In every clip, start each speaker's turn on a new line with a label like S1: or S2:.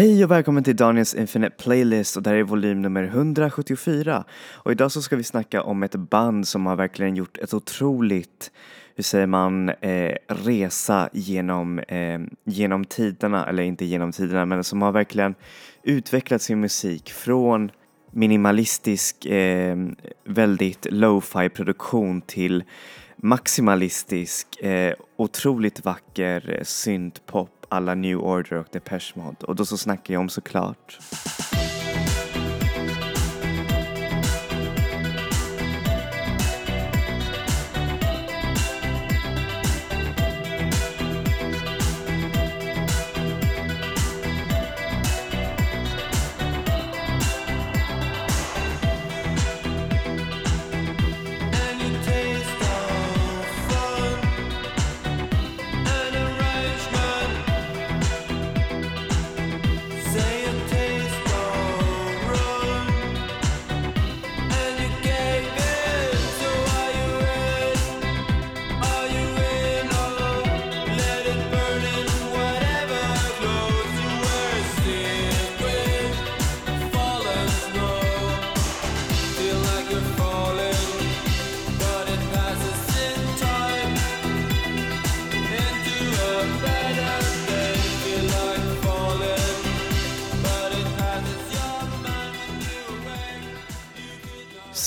S1: Hej och välkommen till Daniels Infinite Playlist och det här är volym nummer 174. Och idag så ska vi snacka om ett band som har verkligen gjort ett otroligt, hur säger man, eh, resa genom, eh, genom tiderna, eller inte genom tiderna, men som har verkligen utvecklat sin musik från minimalistisk, eh, väldigt lo-fi produktion till maximalistisk, eh, otroligt vacker eh, syntpop alla New Order och Depeche Mode. Och då så snackar jag om såklart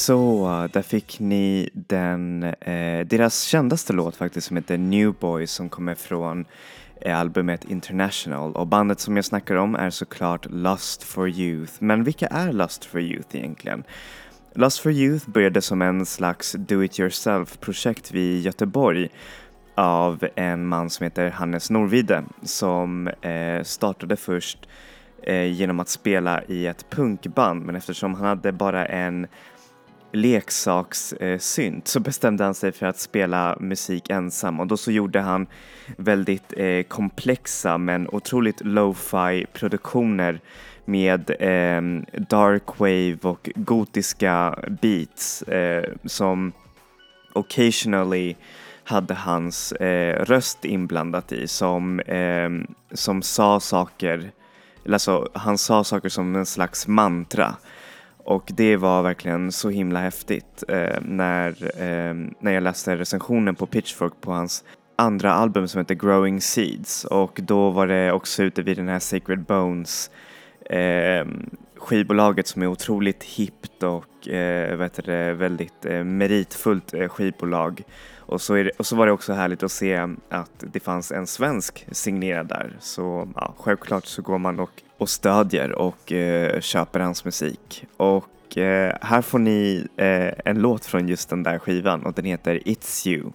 S1: Så, där fick ni den, eh, deras kändaste låt faktiskt som heter New Boys som kommer från eh, albumet International och bandet som jag snackar om är såklart Lust for Youth. Men vilka är Lust for Youth egentligen? Lust for Youth började som en slags do-it-yourself-projekt vid Göteborg av en man som heter Hannes Norvide som eh, startade först eh, genom att spela i ett punkband men eftersom han hade bara en leksakssynt så bestämde han sig för att spela musik ensam. Och då så gjorde han väldigt eh, komplexa men otroligt lo-fi produktioner med eh, dark wave och gotiska beats eh, som occasionally hade hans eh, röst inblandat i som, eh, som sa saker, alltså han sa saker som en slags mantra och det var verkligen så himla häftigt eh, när, eh, när jag läste recensionen på Pitchfork på hans andra album som heter Growing Seeds och då var det också ute vid den här Sacred Bones eh, skivbolaget som är otroligt hippt och eh, vet det, väldigt eh, meritfullt eh, skivbolag. Och så, det, och så var det också härligt att se att det fanns en svensk signerad där. Så ja, självklart så går man och, och stödjer och eh, köper hans musik. Och eh, här får ni eh, en låt från just den där skivan och den heter It's You.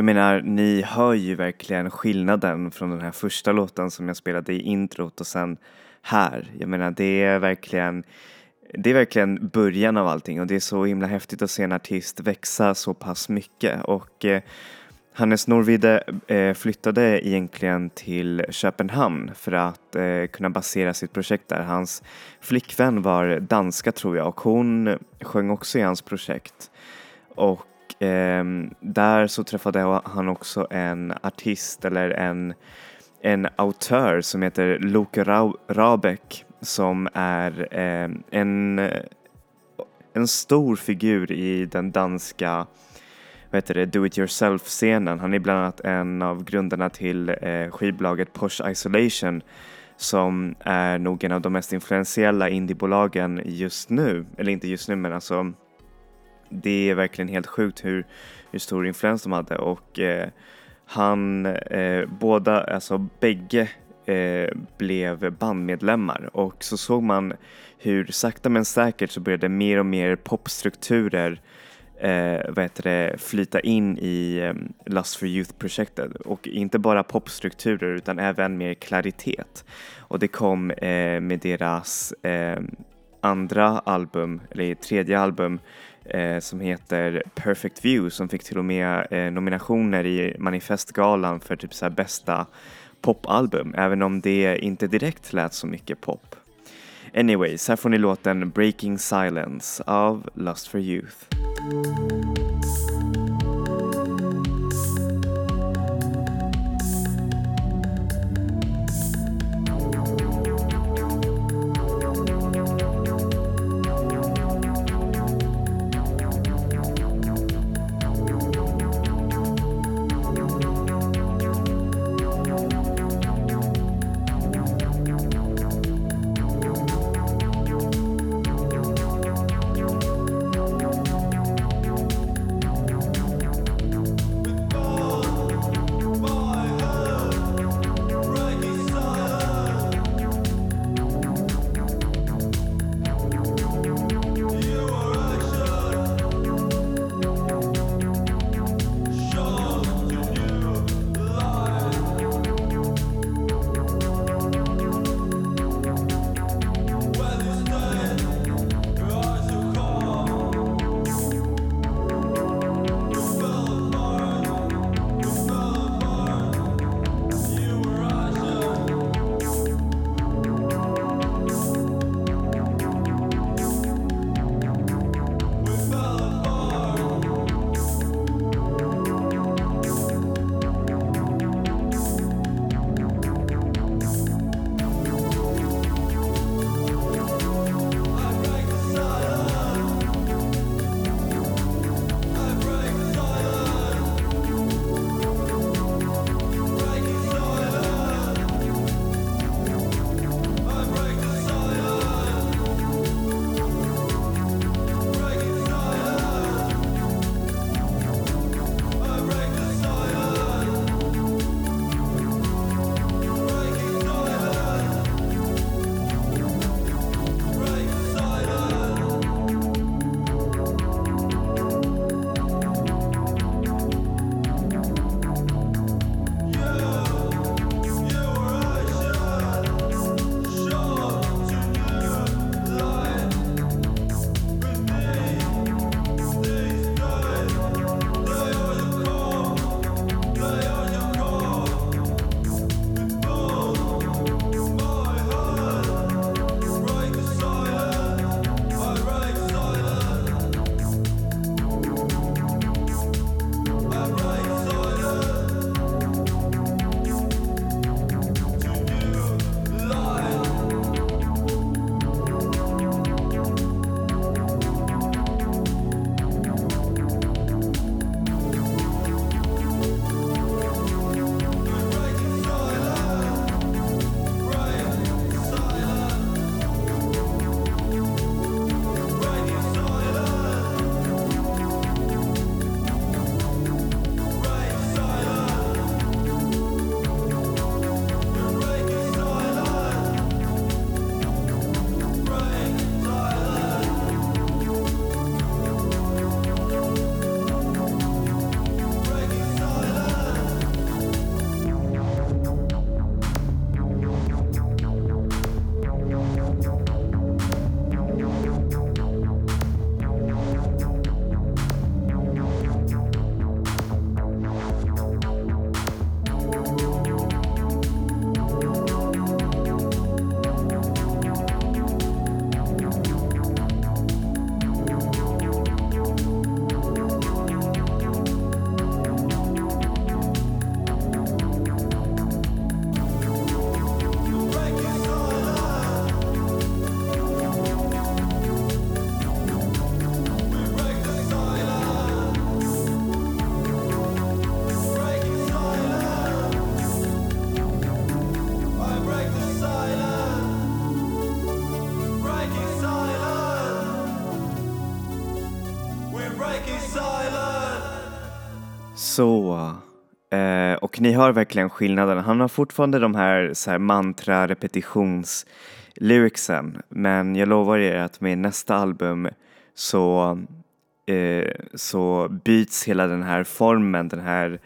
S1: Jag menar, ni hör ju verkligen skillnaden från den här första låten som jag spelade i introt och sen här. Jag menar, det är verkligen det är verkligen början av allting och det är så himla häftigt att se en artist växa så pass mycket och eh, Hannes Norvide eh, flyttade egentligen till Köpenhamn för att eh, kunna basera sitt projekt där. Hans flickvän var danska tror jag och hon sjöng också i hans projekt. Och eh, där så träffade han också en artist eller en, en autör som heter Loke Rabeck som är eh, en, en stor figur i den danska vad heter det, do it yourself-scenen. Han är bland annat en av grundarna till eh, skivbolaget Posh Isolation som är nog en av de mest influentiella indiebolagen just nu. Eller inte just nu men alltså det är verkligen helt sjukt hur, hur stor influens de hade och eh, han, eh, båda, alltså bägge eh, blev bandmedlemmar och så såg man hur sakta men säkert så började mer och mer popstrukturer eh, vad heter det, flyta in i eh, Lust for Youth-projektet och inte bara popstrukturer utan även mer klaritet. Och det kom eh, med deras eh, andra album, eller tredje album Eh, som heter Perfect View som fick till och med eh, nominationer i Manifestgalan för typ så här bästa popalbum även om det inte direkt lät så mycket pop. Anyways, här får ni låten Breaking Silence av Lust for Youth. Så, eh, och ni hör verkligen skillnaden. Han har fortfarande de här, så här mantra repetitions lyricsen men jag lovar er att med nästa album så, eh, så byts hela den här formen, den här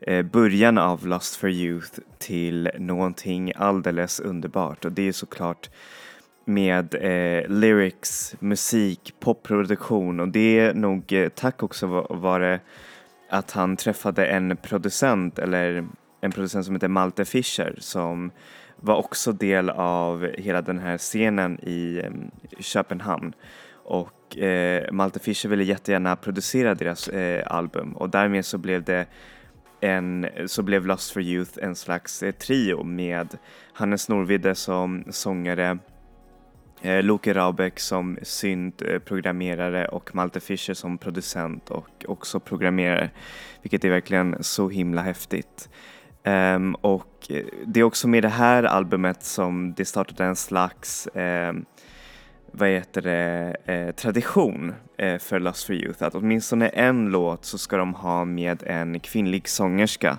S1: eh, början av Lost for Youth till någonting alldeles underbart. Och det är såklart med eh, lyrics, musik, popproduktion. Och det är nog eh, tack också var att han träffade en producent eller en producent som heter Malte Fischer som var också del av hela den här scenen i Köpenhamn. Och eh, Malte Fischer ville jättegärna producera deras eh, album. Och därmed så blev det en, så blev Lust for Youth en slags eh, trio med Hannes Norvide som sångare Eh, Loke Raubeck som syntprogrammerare eh, och Malte Fischer som producent och också programmerare, vilket är verkligen så himla häftigt. Um, och eh, det är också med det här albumet som det startade en slags um, vad heter det, eh, tradition eh, för Lost for Youth att åtminstone en låt så ska de ha med en kvinnlig sångerska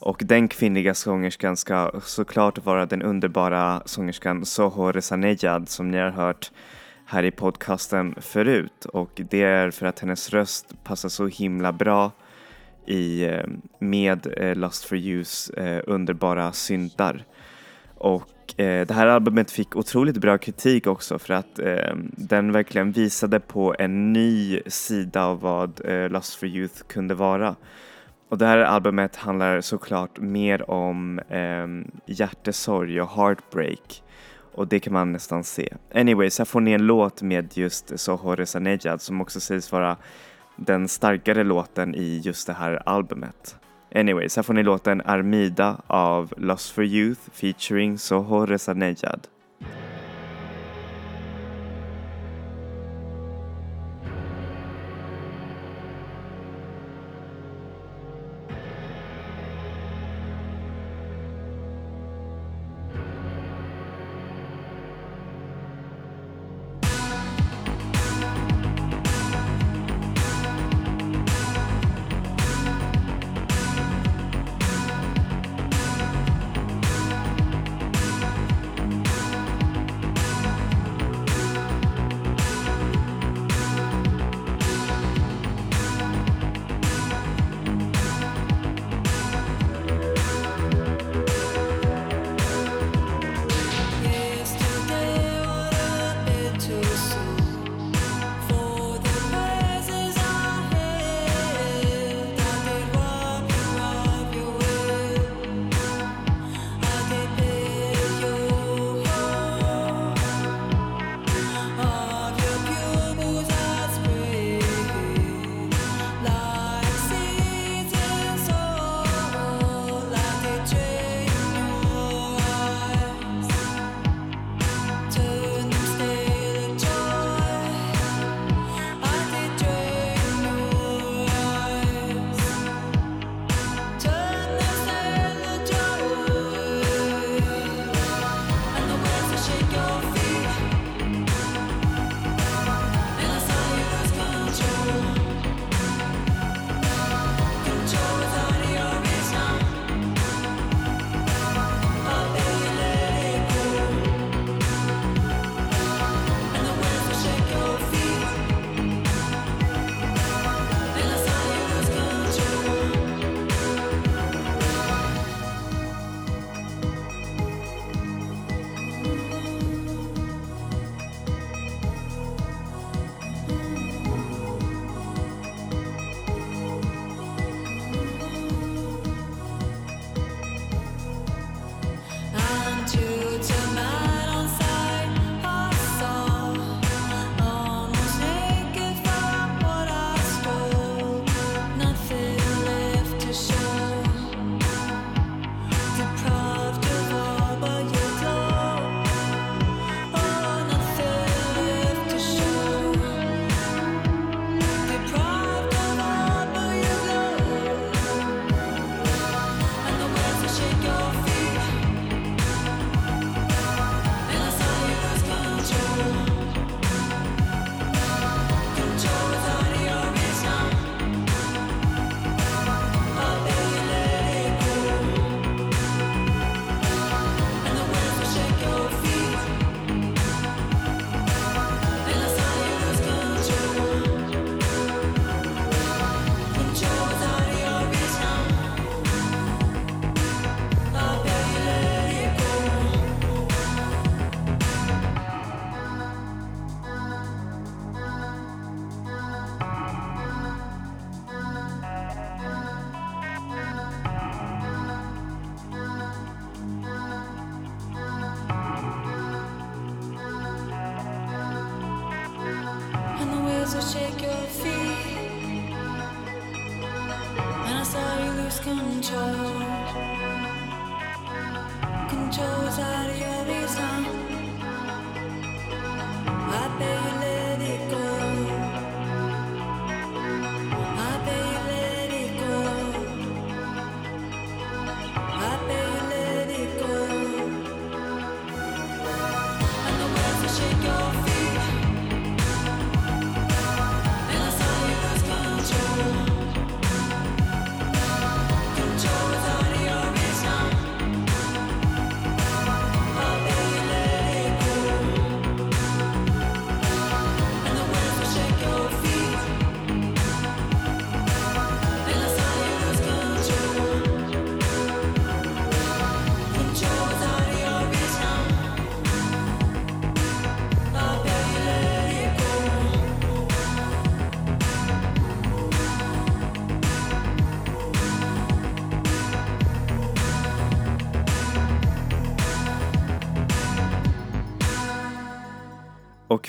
S1: och den kvinnliga sångerskan ska såklart vara den underbara sångerskan Soho Rezanejad som ni har hört här i podcasten förut och det är för att hennes röst passar så himla bra i, eh, med eh, Lust for You's eh, underbara syntar. Och det här albumet fick otroligt bra kritik också för att den verkligen visade på en ny sida av vad Lust for Youth kunde vara. Och det här albumet handlar såklart mer om eh, hjärtesorg och heartbreak och det kan man nästan se. Anyways, här får ni en låt med just Soho Rezanejad som också sägs vara den starkare låten i just det här albumet. Anyways, här får ni låten Armida av Lost for Youth featuring Soho Rezanejad.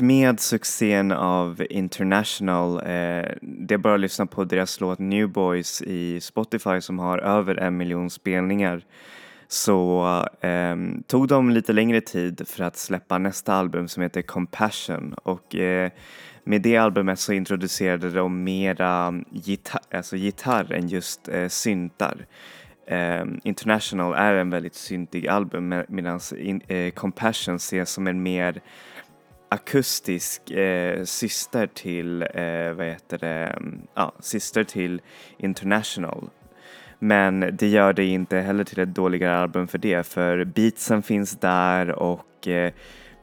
S1: Och med succén av International, eh, det är bara att lyssna på deras låt New Boys i Spotify som har över en miljon spelningar så eh, tog de lite längre tid för att släppa nästa album som heter Compassion och eh, med det albumet så introducerade de mera gitarr, alltså gitarr än just eh, syntar. Eh, International är en väldigt syntig album medan in, eh, Compassion ses som en mer akustisk eh, syster till, eh, vad heter det, ja, syster till International. Men det gör det inte heller till ett dåligare album för det, för beatsen finns där och eh,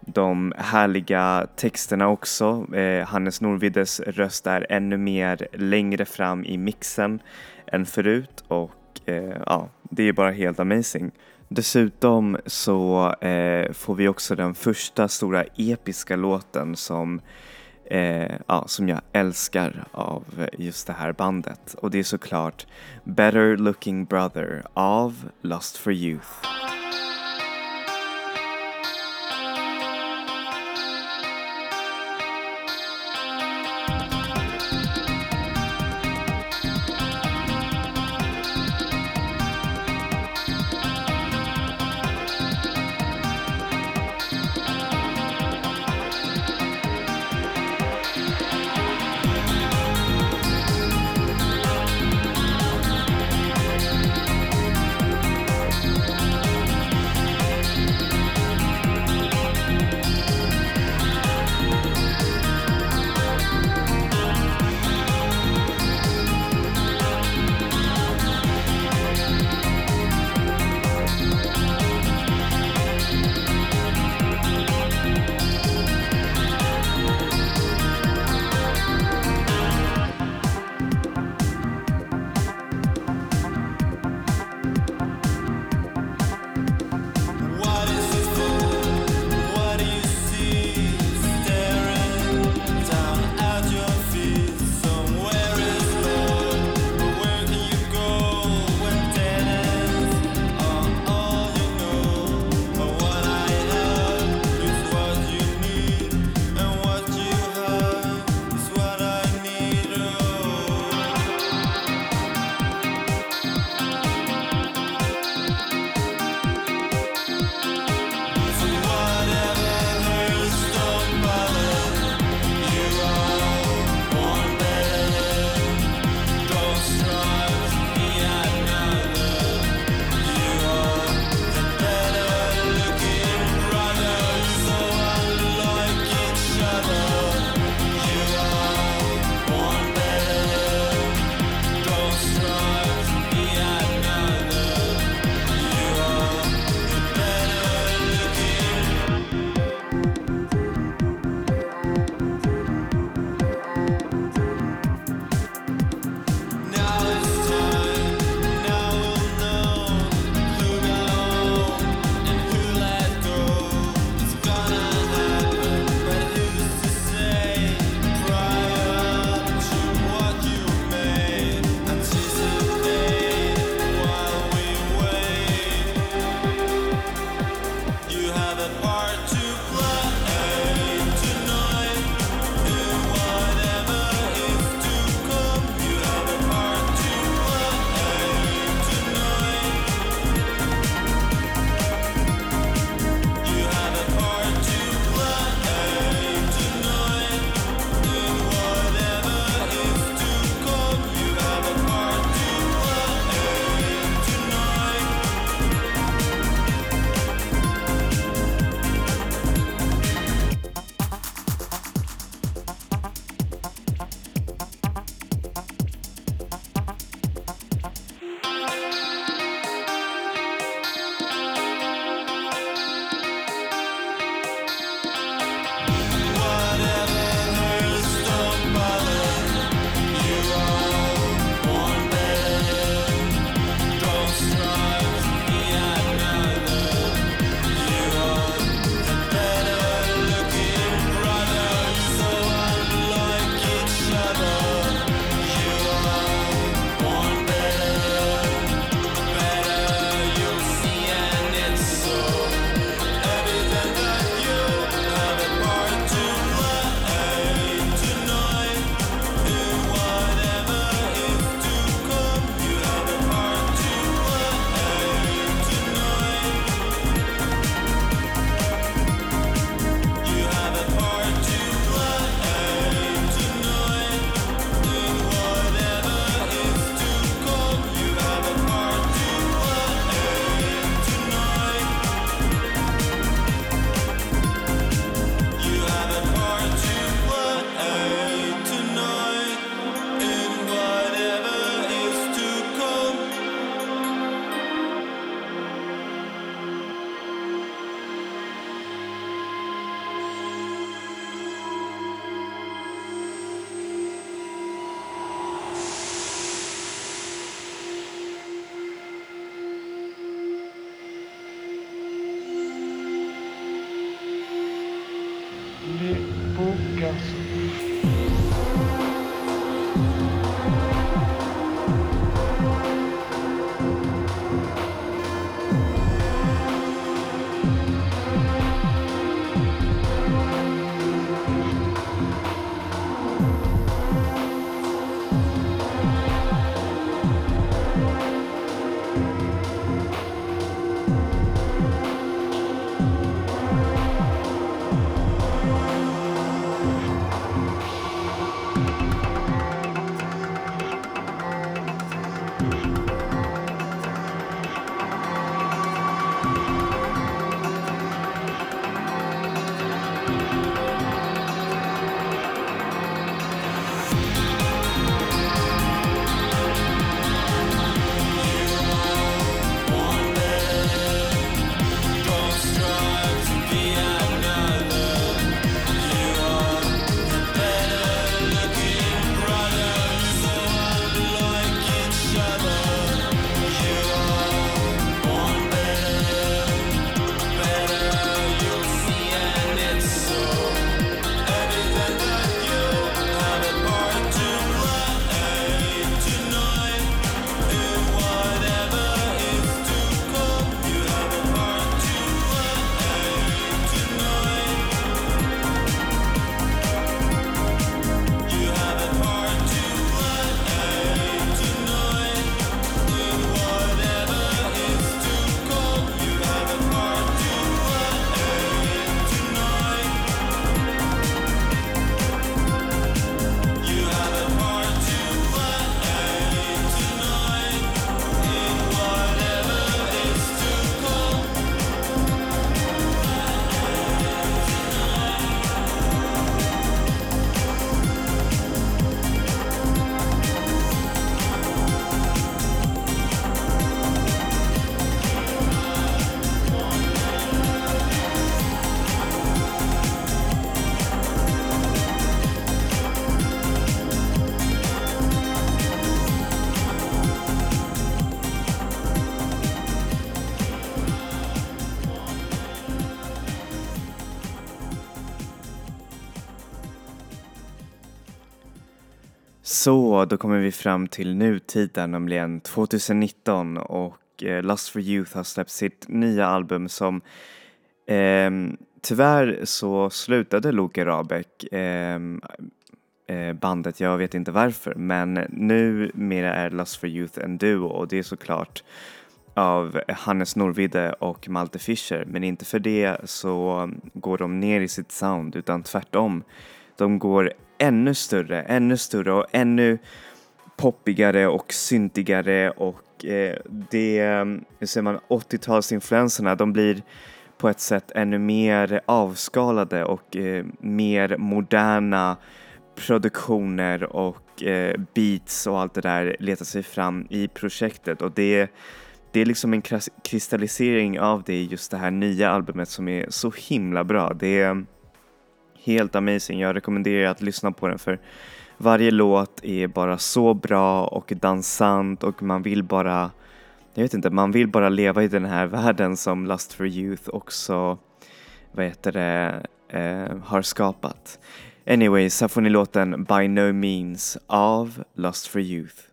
S1: de härliga texterna också. Eh, Hannes Norvides röst är ännu mer längre fram i mixen än förut och eh, ja, det är bara helt amazing. Dessutom så eh, får vi också den första stora episka låten som, eh, ja, som jag älskar av just det här bandet och det är såklart Better Looking Brother av Lost for Youth. Så, då kommer vi fram till nutiden, nämligen 2019 och eh, Lust for Youth har släppt sitt nya album som eh, tyvärr så slutade Loke Rabeck ehm, eh, bandet, jag vet inte varför, men numera är Lust for Youth en duo och det är såklart av Hannes Norvide och Malte Fischer men inte för det så går de ner i sitt sound utan tvärtom. De går ännu större, ännu större och ännu poppigare och syntigare och eh, det, hur säger man, 80-talsinfluenserna de blir på ett sätt ännu mer avskalade och eh, mer moderna produktioner och eh, beats och allt det där letar sig fram i projektet och det, det är liksom en kristallisering av det i just det här nya albumet som är så himla bra. Det är helt amazing. Jag rekommenderar att lyssna på den för varje låt är bara så bra och dansant och man vill bara, jag vet inte, man vill bara leva i den här världen som Lust for Youth också, vad heter det, eh, har skapat. Anyways, här får ni låten By No Means av Lust for Youth.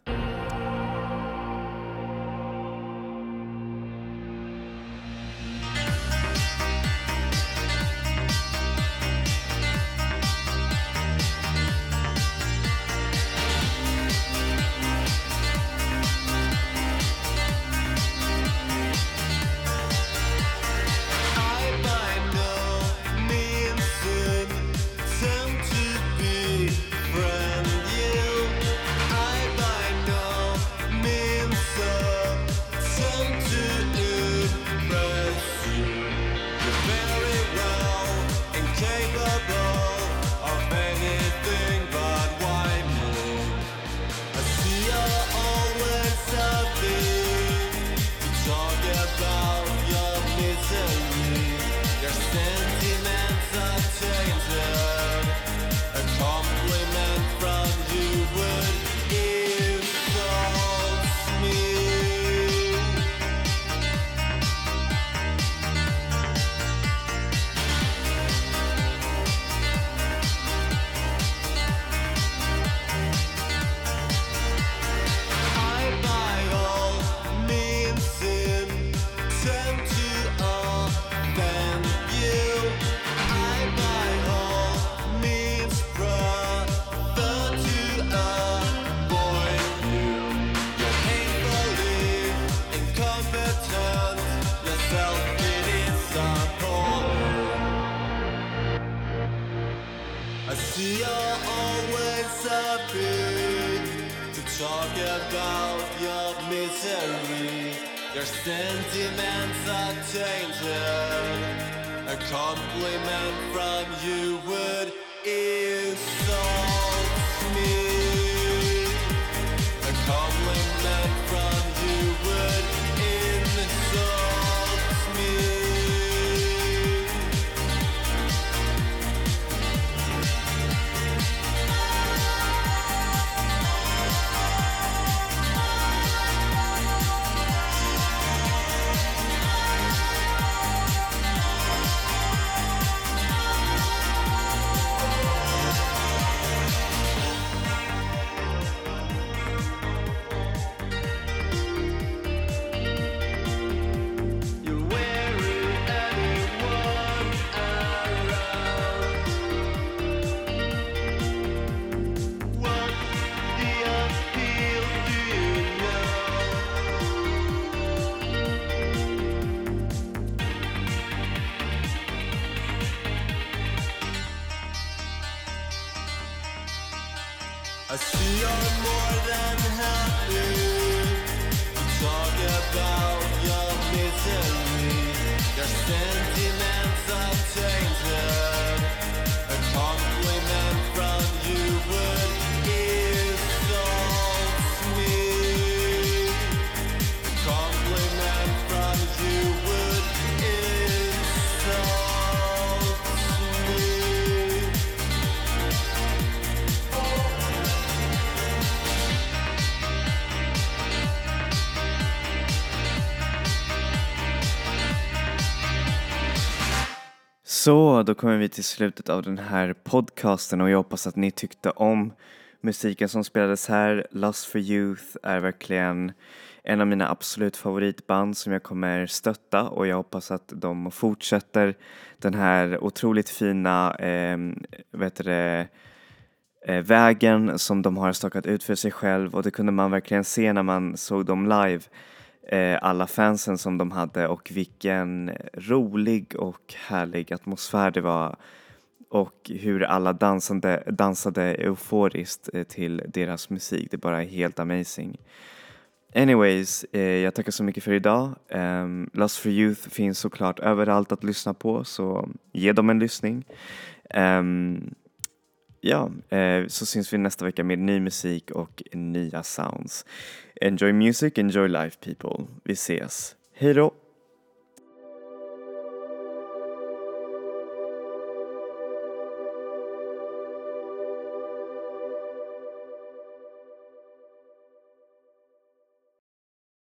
S2: Talk about your misery. Your sentiments are tainted. A compliment from you would
S1: Så, då kommer vi till slutet av den här podcasten och jag hoppas att ni tyckte om musiken som spelades här. Lust for Youth är verkligen en av mina absolut favoritband som jag kommer stötta och jag hoppas att de fortsätter den här otroligt fina, eh, vet det, eh, vägen som de har stakat ut för sig själv och det kunde man verkligen se när man såg dem live. Eh, alla fansen som de hade och vilken rolig och härlig atmosfär det var och hur alla dansade, dansade euforiskt eh, till deras musik. Det är bara helt amazing. Anyways, eh, jag tackar så mycket för idag. Um, Lust for Youth finns såklart överallt att lyssna på så ge dem en lyssning. Um, ja, eh, så syns vi nästa vecka med ny musik och nya sounds. Enjoy music, enjoy life people. Vi ses. Hej då!